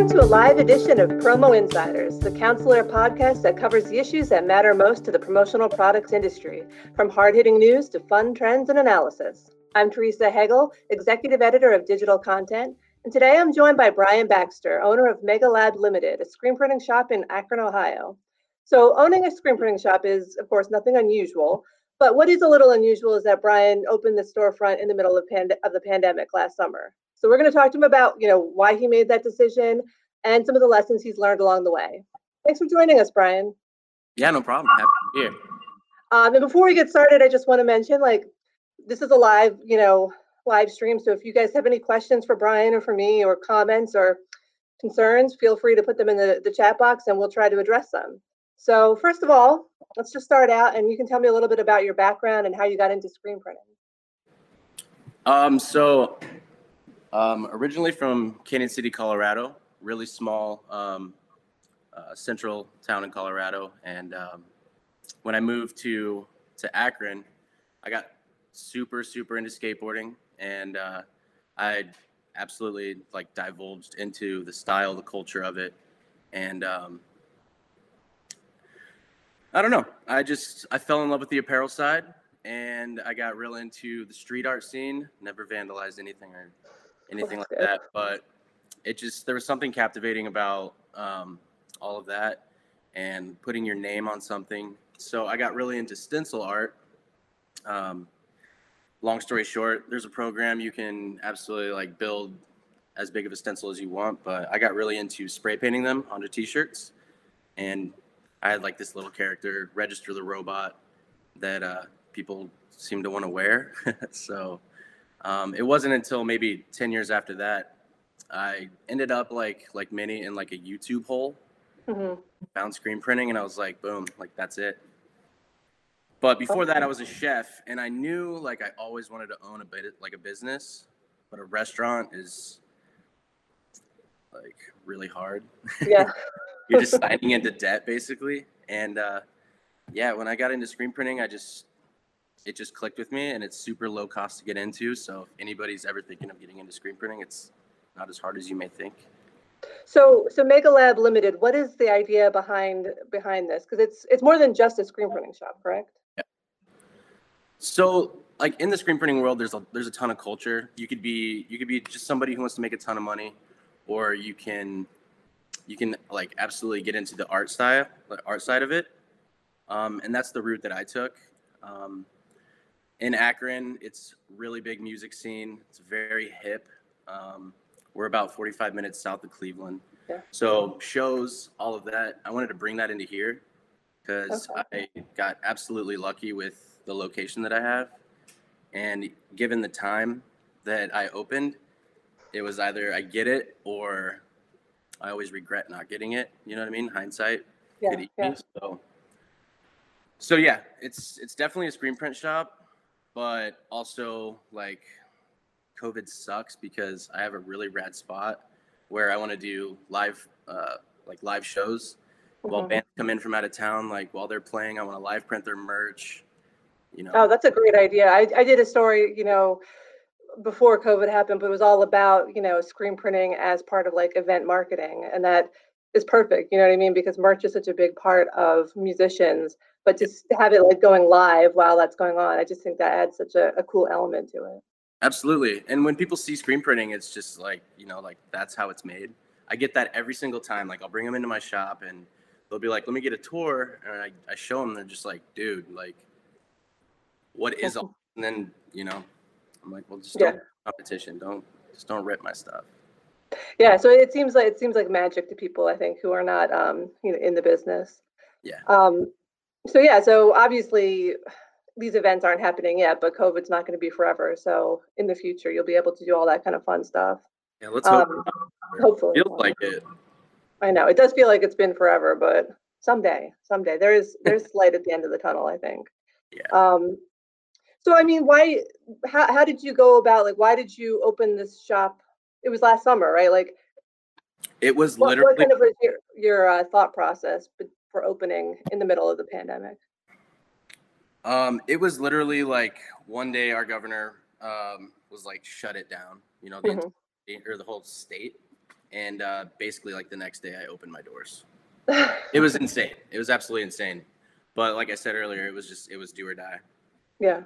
Welcome to a live edition of Promo Insiders, the counselor podcast that covers the issues that matter most to the promotional products industry, from hard hitting news to fun trends and analysis. I'm Theresa Hegel, executive editor of digital content, and today I'm joined by Brian Baxter, owner of Mega Lab Limited, a screen printing shop in Akron, Ohio. So, owning a screen printing shop is, of course, nothing unusual. But what is a little unusual is that Brian opened the storefront in the middle of, pand- of the pandemic last summer. So we're going to talk to him about, you know, why he made that decision and some of the lessons he's learned along the way. Thanks for joining us, Brian. Yeah, no problem. Happy to be here. Um, and before we get started, I just want to mention, like, this is a live, you know, live stream. So if you guys have any questions for Brian or for me or comments or concerns, feel free to put them in the, the chat box and we'll try to address them. So first of all, let's just start out and you can tell me a little bit about your background and how you got into screen printing. Um, so um, originally from Cañon City, Colorado, really small um, uh, central town in Colorado. And um, when I moved to to Akron, I got super super into skateboarding, and uh, I absolutely like divulged into the style, the culture of it, and um, I don't know. I just I fell in love with the apparel side, and I got real into the street art scene. Never vandalized anything or anything like that. But it just there was something captivating about um, all of that and putting your name on something. So I got really into stencil art. Um, long story short, there's a program you can absolutely like build as big of a stencil as you want, but I got really into spray painting them onto t-shirts, and I had like this little character, Register the robot, that uh, people seem to want to wear. so um, it wasn't until maybe 10 years after that I ended up like like many in like a YouTube hole. Mm-hmm. Found screen printing and I was like, boom, like that's it. But before that, I was a chef, and I knew like I always wanted to own a bit like a business, but a restaurant is like really hard. Yeah, you're just signing into debt basically. And uh, yeah, when I got into screen printing, I just it just clicked with me and it's super low cost to get into. So if anybody's ever thinking of getting into screen printing, it's not as hard as you may think. So so Mega Lab Limited, what is the idea behind behind this? Because it's it's more than just a screen printing shop, correct? Yeah. So like in the screen printing world, there's a there's a ton of culture. You could be you could be just somebody who wants to make a ton of money, or you can you can like absolutely get into the art style, the art side of it. Um, and that's the route that I took. Um, in Akron, it's really big music scene. It's very hip. Um, we're about 45 minutes south of Cleveland. Yeah. So shows, all of that. I wanted to bring that into here because okay. I got absolutely lucky with the location that I have. And given the time that I opened, it was either I get it or I always regret not getting it. You know what I mean? Hindsight. Yeah, yeah. So, so yeah, it's it's definitely a screen print shop but also like COVID sucks because I have a really rad spot where I want to do live, uh, like live shows. Mm-hmm. While bands come in from out of town, like while they're playing, I want to live print their merch. You know. Oh, that's a great idea. I, I did a story, you know, before COVID happened, but it was all about, you know, screen printing as part of like event marketing. And that is perfect. You know what I mean? Because merch is such a big part of musicians but just have it like going live while that's going on i just think that adds such a, a, cool element to it. Absolutely. And when people see screen printing it's just like you know like that's how it's made. I get that every single time like i'll bring them into my shop and they'll be like let me get a tour and i, I show them they're just like dude like what is all and then you know i'm like well just don't yeah. competition. Don't just don't rip my stuff. Yeah so it seems like it seems like magic to people i think who are not um you know in the business. Yeah. Um so yeah, so obviously these events aren't happening yet, but COVID's not going to be forever. So in the future, you'll be able to do all that kind of fun stuff. Yeah, let's hope. Um, hopefully, feels like it. I know it does feel like it's been forever, but someday, someday there is there's light at the end of the tunnel. I think. Yeah. Um. So I mean, why? How how did you go about like? Why did you open this shop? It was last summer, right? Like. It was what, literally. What kind of was your, your uh, thought process for opening in the middle of the pandemic? Um, it was literally like one day our governor um, was like, shut it down, you know, the, mm-hmm. or the whole state. and uh, basically like the next day I opened my doors. it was insane. It was absolutely insane. But like I said earlier, it was just it was do or die. Yeah.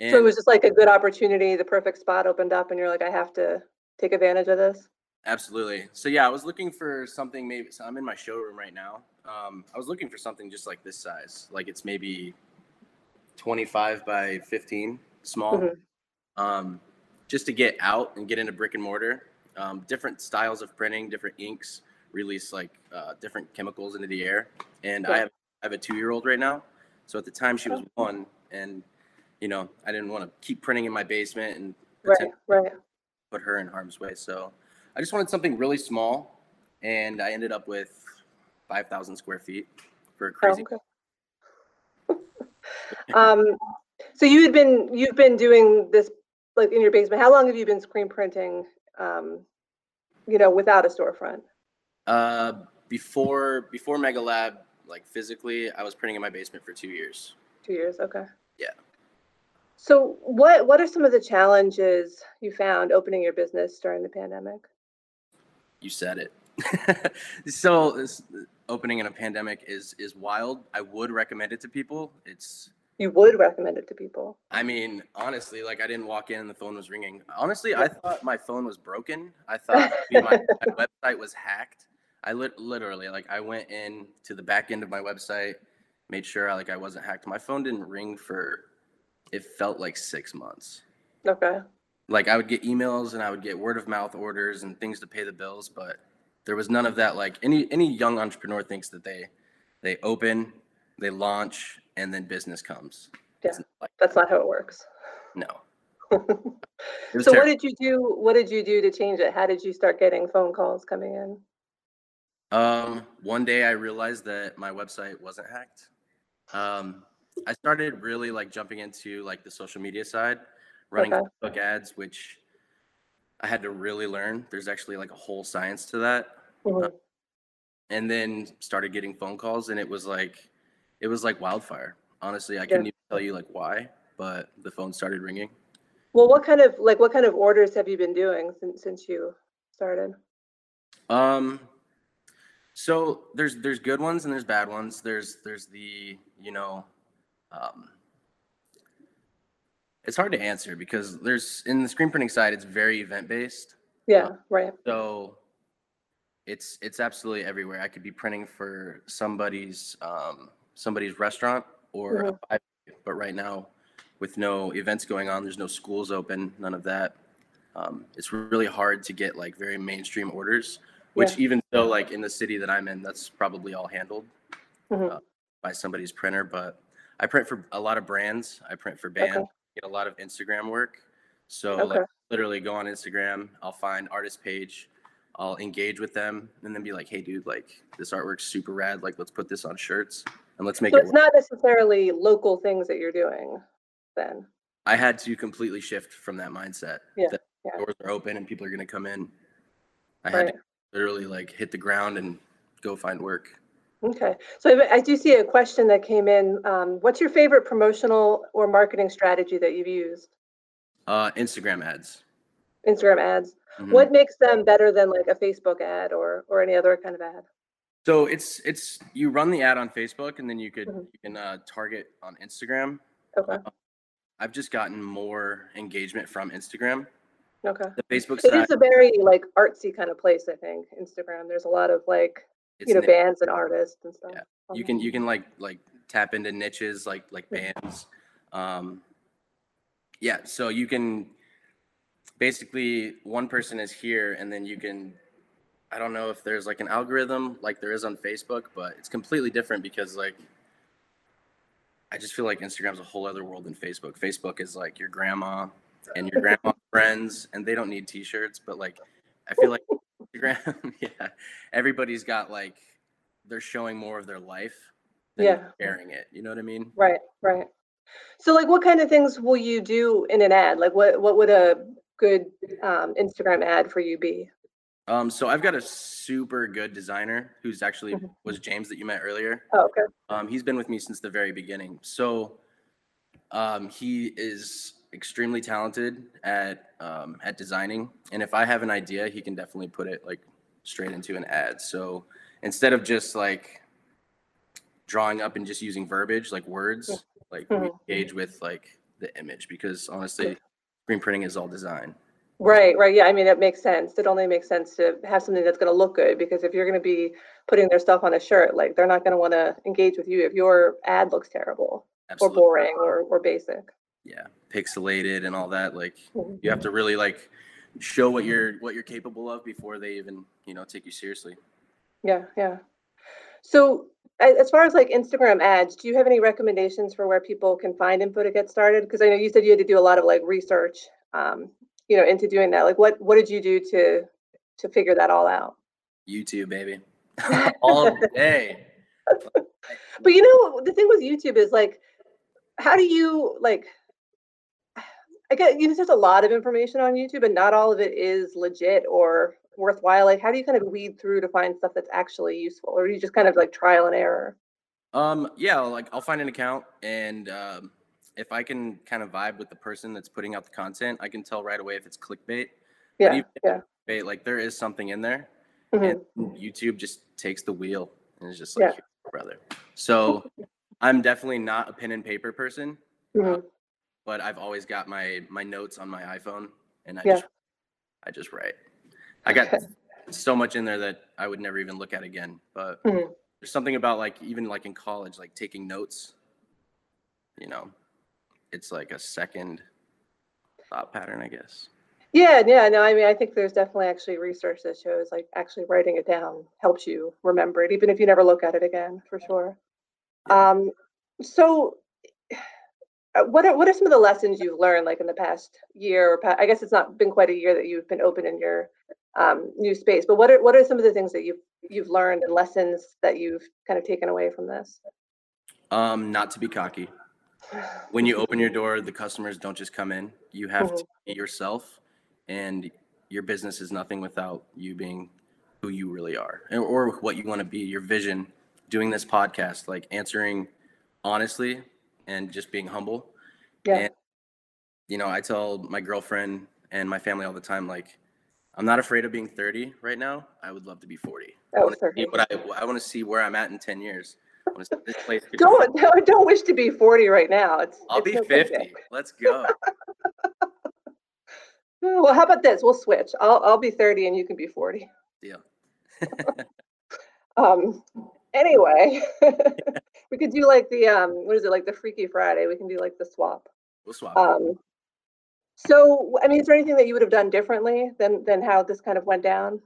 And so it was just like a good opportunity, the perfect spot opened up, and you're like, I have to take advantage of this. Absolutely. So yeah, I was looking for something. Maybe so I'm in my showroom right now. Um, I was looking for something just like this size, like it's maybe 25 by 15, small, mm-hmm. um, just to get out and get into brick and mortar. Um, different styles of printing, different inks, release like uh, different chemicals into the air. And yeah. I have I have a two year old right now. So at the time she was oh. one, and you know I didn't want to keep printing in my basement and right, right. put her in harm's way. So I just wanted something really small, and I ended up with five thousand square feet for a crazy. Oh, okay. um, so you had been you've been doing this like in your basement. How long have you been screen printing? Um, you know, without a storefront. Uh, before before Mega Lab, like physically, I was printing in my basement for two years. Two years, okay. Yeah. So, what what are some of the challenges you found opening your business during the pandemic? You said it. so, opening in a pandemic is is wild. I would recommend it to people. It's you would recommend it to people. I mean, honestly, like I didn't walk in and the phone was ringing. Honestly, I thought my phone was broken. I thought my, my website was hacked. I lit- literally like I went in to the back end of my website, made sure I, like I wasn't hacked. My phone didn't ring for it felt like 6 months. Okay. Like I would get emails and I would get word of mouth orders and things to pay the bills, but there was none of that like any any young entrepreneur thinks that they they open, they launch and then business comes. Yeah. Like, that's not how it works. No. so terrible. what did you do what did you do to change it? How did you start getting phone calls coming in? Um, one day I realized that my website wasn't hacked. Um, I started really like jumping into like the social media side, running okay. Facebook ads, which I had to really learn. There's actually like a whole science to that. Mm-hmm. Uh, and then started getting phone calls, and it was like, it was like wildfire. Honestly, I couldn't even tell you like why, but the phone started ringing. Well, what kind of like what kind of orders have you been doing since since you started? Um, so there's there's good ones and there's bad ones. There's there's the you know, um, it's hard to answer because there's in the screen printing side it's very event based. Yeah, right. So it's it's absolutely everywhere. I could be printing for somebody's um, somebody's restaurant or mm-hmm. but right now with no events going on, there's no schools open, none of that. Um, it's really hard to get like very mainstream orders which yeah. even though like in the city that I'm in, that's probably all handled mm-hmm. uh, by somebody's printer. But I print for a lot of brands. I print for bands. Okay. Get a lot of Instagram work. So okay. like literally go on Instagram. I'll find artist page. I'll engage with them and then be like, "Hey, dude, like this artwork's super rad. Like, let's put this on shirts and let's make so it." it's work. not necessarily local things that you're doing. Then I had to completely shift from that mindset. Yeah, that yeah. doors are open and people are going to come in. I right. had to literally like hit the ground and go find work. Okay, so I do see a question that came in. Um, what's your favorite promotional or marketing strategy that you've used? Uh, Instagram ads. Instagram ads. Mm-hmm. What makes them better than like a Facebook ad or or any other kind of ad? So it's it's you run the ad on Facebook and then you could mm-hmm. you can uh, target on Instagram. Okay. Uh, I've just gotten more engagement from Instagram. Okay. The Facebook side. It is a very like artsy kind of place, I think. Instagram. There's a lot of like you know bands and artists and stuff. Yeah. You can you can like like tap into niches like like bands. Um yeah, so you can basically one person is here and then you can I don't know if there's like an algorithm like there is on Facebook, but it's completely different because like I just feel like Instagram's a whole other world than Facebook. Facebook is like your grandma and your grandma friends, and they don't need T-shirts, but like I feel like Instagram, yeah, everybody's got like they're showing more of their life yeah. sharing it you know what i mean? Right right. So like what kind of things will you do in an ad? Like what what would a good um, instagram ad for you be? Um so i've got a super good designer who's actually mm-hmm. was james that you met earlier. Oh, okay. Um he's been with me since the very beginning. So um he is extremely talented at um, at designing, and if I have an idea, he can definitely put it like straight into an ad. So instead of just like drawing up and just using verbiage like words, like Mhm. we engage with like the image because honestly, screen printing is all design. Right, right. Yeah, I mean, it makes sense. It only makes sense to have something that's going to look good because if you're going to be putting their stuff on a shirt, like they're not going to want to engage with you if your ad looks terrible or boring or, or basic. Yeah, pixelated and all that. Like you have to really like show what you're what you're capable of before they even you know take you seriously. Yeah, yeah. So, as far as like Instagram ads, do you have any recommendations for where people can find info to get started? Because I know you said you had to do a lot of like research, um, you know, into doing that. Like, what what did you do to to figure that all out? YouTube, baby, all day. But you know, the thing with YouTube is like, how do you like? I get you know, there's a lot of information on YouTube, and not all of it is legit or worthwhile. Like, how do you kind of weed through to find stuff that's actually useful, or do you just kind of like trial and error? Um, yeah, like I'll find an account and um, if I can kind of vibe with the person that's putting out the content, I can tell right away if it's clickbait. Yeah, yeah. Bait, like there is something in there, mhm. and YouTube just takes the wheel and is just like, Yeah. Brother. So I'm definitely not a pen and paper person, Mhm. But I've always got my my notes on my iPhone, and I Yeah. just I just write. I got Okay. so much in there that I would never even look at again. But Mhm. there's something about like even like in college, like taking notes. You know, it's like a second thought pattern, I guess. Yeah, yeah, no, I mean, I think there's definitely actually research that shows like actually writing it down helps you remember it, even if you never look at it again, for sure. Yeah. Um, so what are what are some of the lessons you've learned like in the past year or pa- I guess it's not been quite a year that you've been open in your um, new space, but what are what are some of the things that you've you've learned and lessons that you've kind of taken away from this? Um, not to be cocky. When you open your door, the customers don't just come in. You have to be yourself, and your business is nothing without you being who you really are, or what you want to be. Your vision, doing this podcast, like answering honestly and just being humble. Yeah. And you know, I tell my girlfriend and my family all the time, like, I'm not afraid of being 30 right now. I would love to be 40. I Oh, want to see what I, I want to see where I'm at in 10 years. I want to see this place. Don't don't don't wish to be 40 right now. It's I'll it's be no 50. deal. Let's go. Oh, Well, how about this? We'll switch. I'll I'll be 30 and you can be 40. Deal. Um anyway, we could do like the um what is it like the Freaky Friday? We can do like the swap. We'll swap. Um so I mean, is there anything that you would have done differently than than how this kind of went down?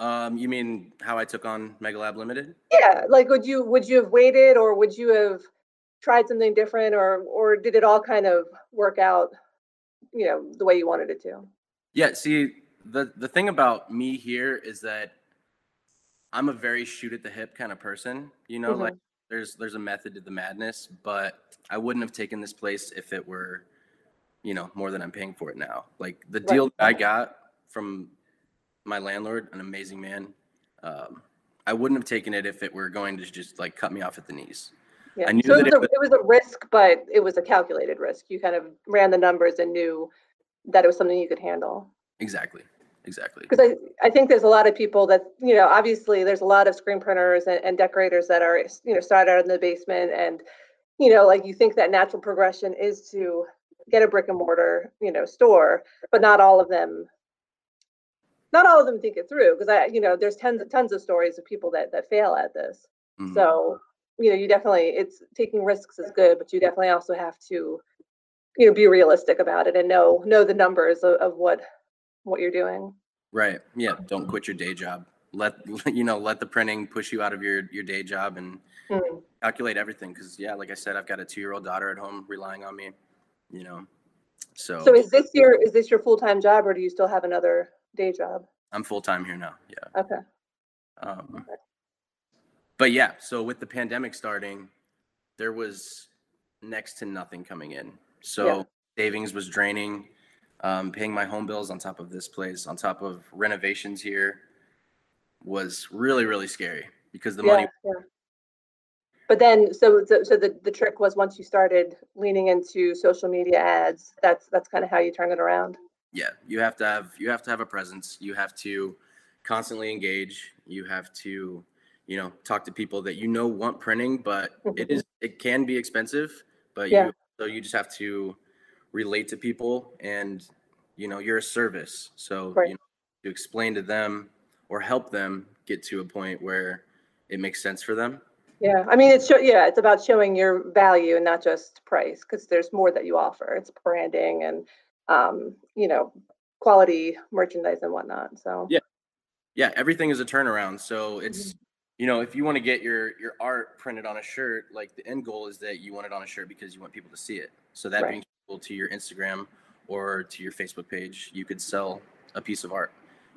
Um, you mean how I took on Mega Lab Limited? Yeah, like would you would you have waited or would you have tried something different or or did it all kind of work out, you know, the way you wanted it to? Yeah. See, the the thing about me here is that I'm a very shoot at the hip kind of person. You know, like there's there's a method to the madness, but I wouldn't have taken this place if it were, you know, more than I'm paying for it now. Like the Right. deal that I got from my landlord, an amazing man. Um, I wouldn't have taken it if it were going to just like cut me off at the knees. Yeah. knew so that it was, a, it was a risk, but it was a calculated risk. You kind of ran the numbers and knew that it was something you could handle. Exactly. Exactly. Because I, I think there's a lot of people that, you know, obviously there's a lot of screen printers and, and decorators that are, you know, started out in the basement and, you know, like you think that natural progression is to get a brick and mortar, you know, store, but not all of them, not all of them think it through. Because I, you know, there's tons, tons of stories of people that, that fail at this. Mhm. So, you know, you definitely it's taking risks is good, but you definitely also have to, you know, be realistic about it and know know the numbers of, of what what you're doing. Right. Yeah. Don't quit your day job. Let you know. Let the printing push you out of your your day job and Mm. calculate everything. Because yeah, like I said, I've got a two year old daughter at home relying on me. You know, so, So is this your is this your full time job or do you still have another day job? I'm full time here now. Yeah. Okay. Um, but yeah, so with the pandemic starting, there was next to nothing coming in. So Yeah. savings was draining. Um, paying my home bills on top of this place, on top of renovations here, was really really scary because the yeah, money yeah. But then so so, so the, the trick was once you started leaning into social media ads, that's that's kind of how you turn it around. yeah you have to have you have to have a presence you have to constantly engage. You have to, you know, talk to people that you know want printing, but it is it can be expensive. But Yeah. you so you just have to relate to people, and you know you're a service, so Right. you know, to explain to them or help them get to a point where it makes sense for them. Yeah, I mean, it's show, yeah, it's about showing your value and not just price, because there's more that you offer. It's branding and um, you know, quality merchandise and whatnot. So Yeah. yeah everything is a turnaround so it's you know if you want to get your your art printed on a shirt like the end goal is that you want it on a shirt because you want people to see it so that Right. brings people to your instagram or to your facebook page you could sell a piece of art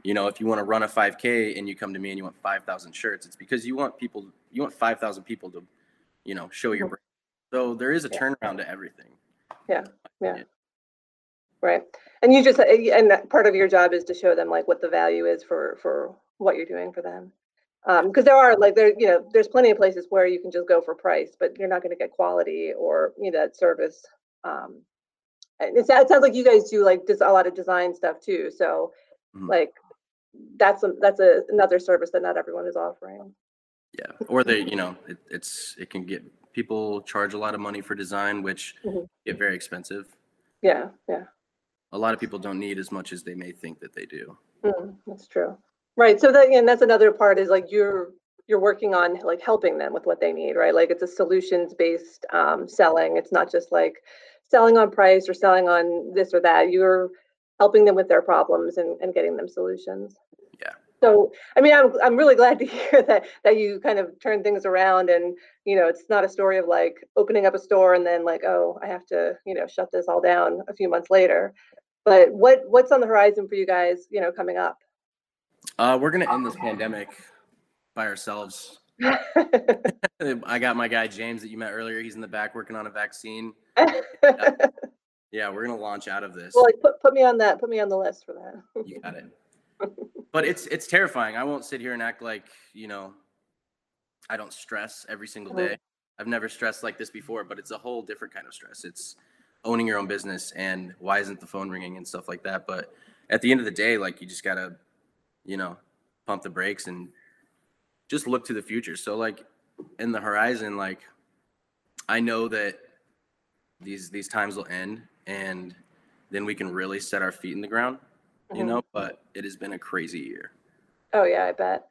you know if you want to run a 5k and you come to me and you want 5000 shirts it's because you want people you want 5000 people to you know show your brand so there is a turnaround to everything Yeah, yeah. Right. And you just and part of your job is to show them like what the value is for for what you're doing for them. Um, because there are like there, you know, there's plenty of places where you can just go for price, but you're not going to get quality or you know that service. Um, it, sounds- like you guys do like just a lot of design stuff too. So Mhm. like that's a, that's a, another service that not everyone is offering. yeah or they you know it, it's it can get people charge a lot of money for design which Mhm. get very expensive Yeah, yeah. a lot of people don't need as much as they may think that they do. Mm, that's true. Right. So that and that's another part is like you're you're working on like helping them with what they need, right? Like it's a solutions based um, selling. It's not just like selling on price or selling on this or that. You're helping them with their problems and, and getting them solutions. Yeah. So I mean I'm I'm really glad to hear that that you kind of turn things around and you know it's not a story of like opening up a store and then like oh I have to you know shut this all down a few months later. But what what's on the horizon for you guys, you know, coming up? Uh, we're gonna end this pandemic by ourselves. I got my guy James that you met earlier. He's in the back working on a vaccine. Yeah, we're gonna launch out of this. well, like, put put me on that. Put me on the list for that. You got it. But it's it's terrifying. I won't sit here and act like you know I don't stress every single Mhm. day. I've never stressed like this before, but it's a whole different kind of stress. It's owning your own business and why isn't the phone ringing and stuff like that. But at the end of the day, like you just gotta, you know, pump the brakes and just look to the future. So like in the horizon, like I know that these these times will end and then we can really set our feet in the ground, you Mhm. know, but it has been a crazy year. Oh yeah, I bet.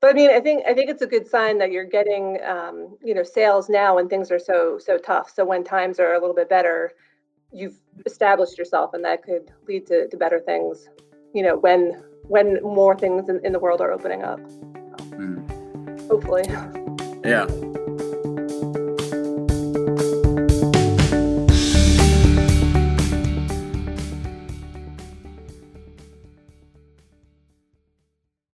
But I mean, I think I think it's a good sign that you're getting um, you know sales now when things are so so tough. So when times are a little bit better, you've established yourself, and that could lead to, to better things. You know, when when more things in, in the world are opening up. Mm. Oh, Hopefully. Yeah.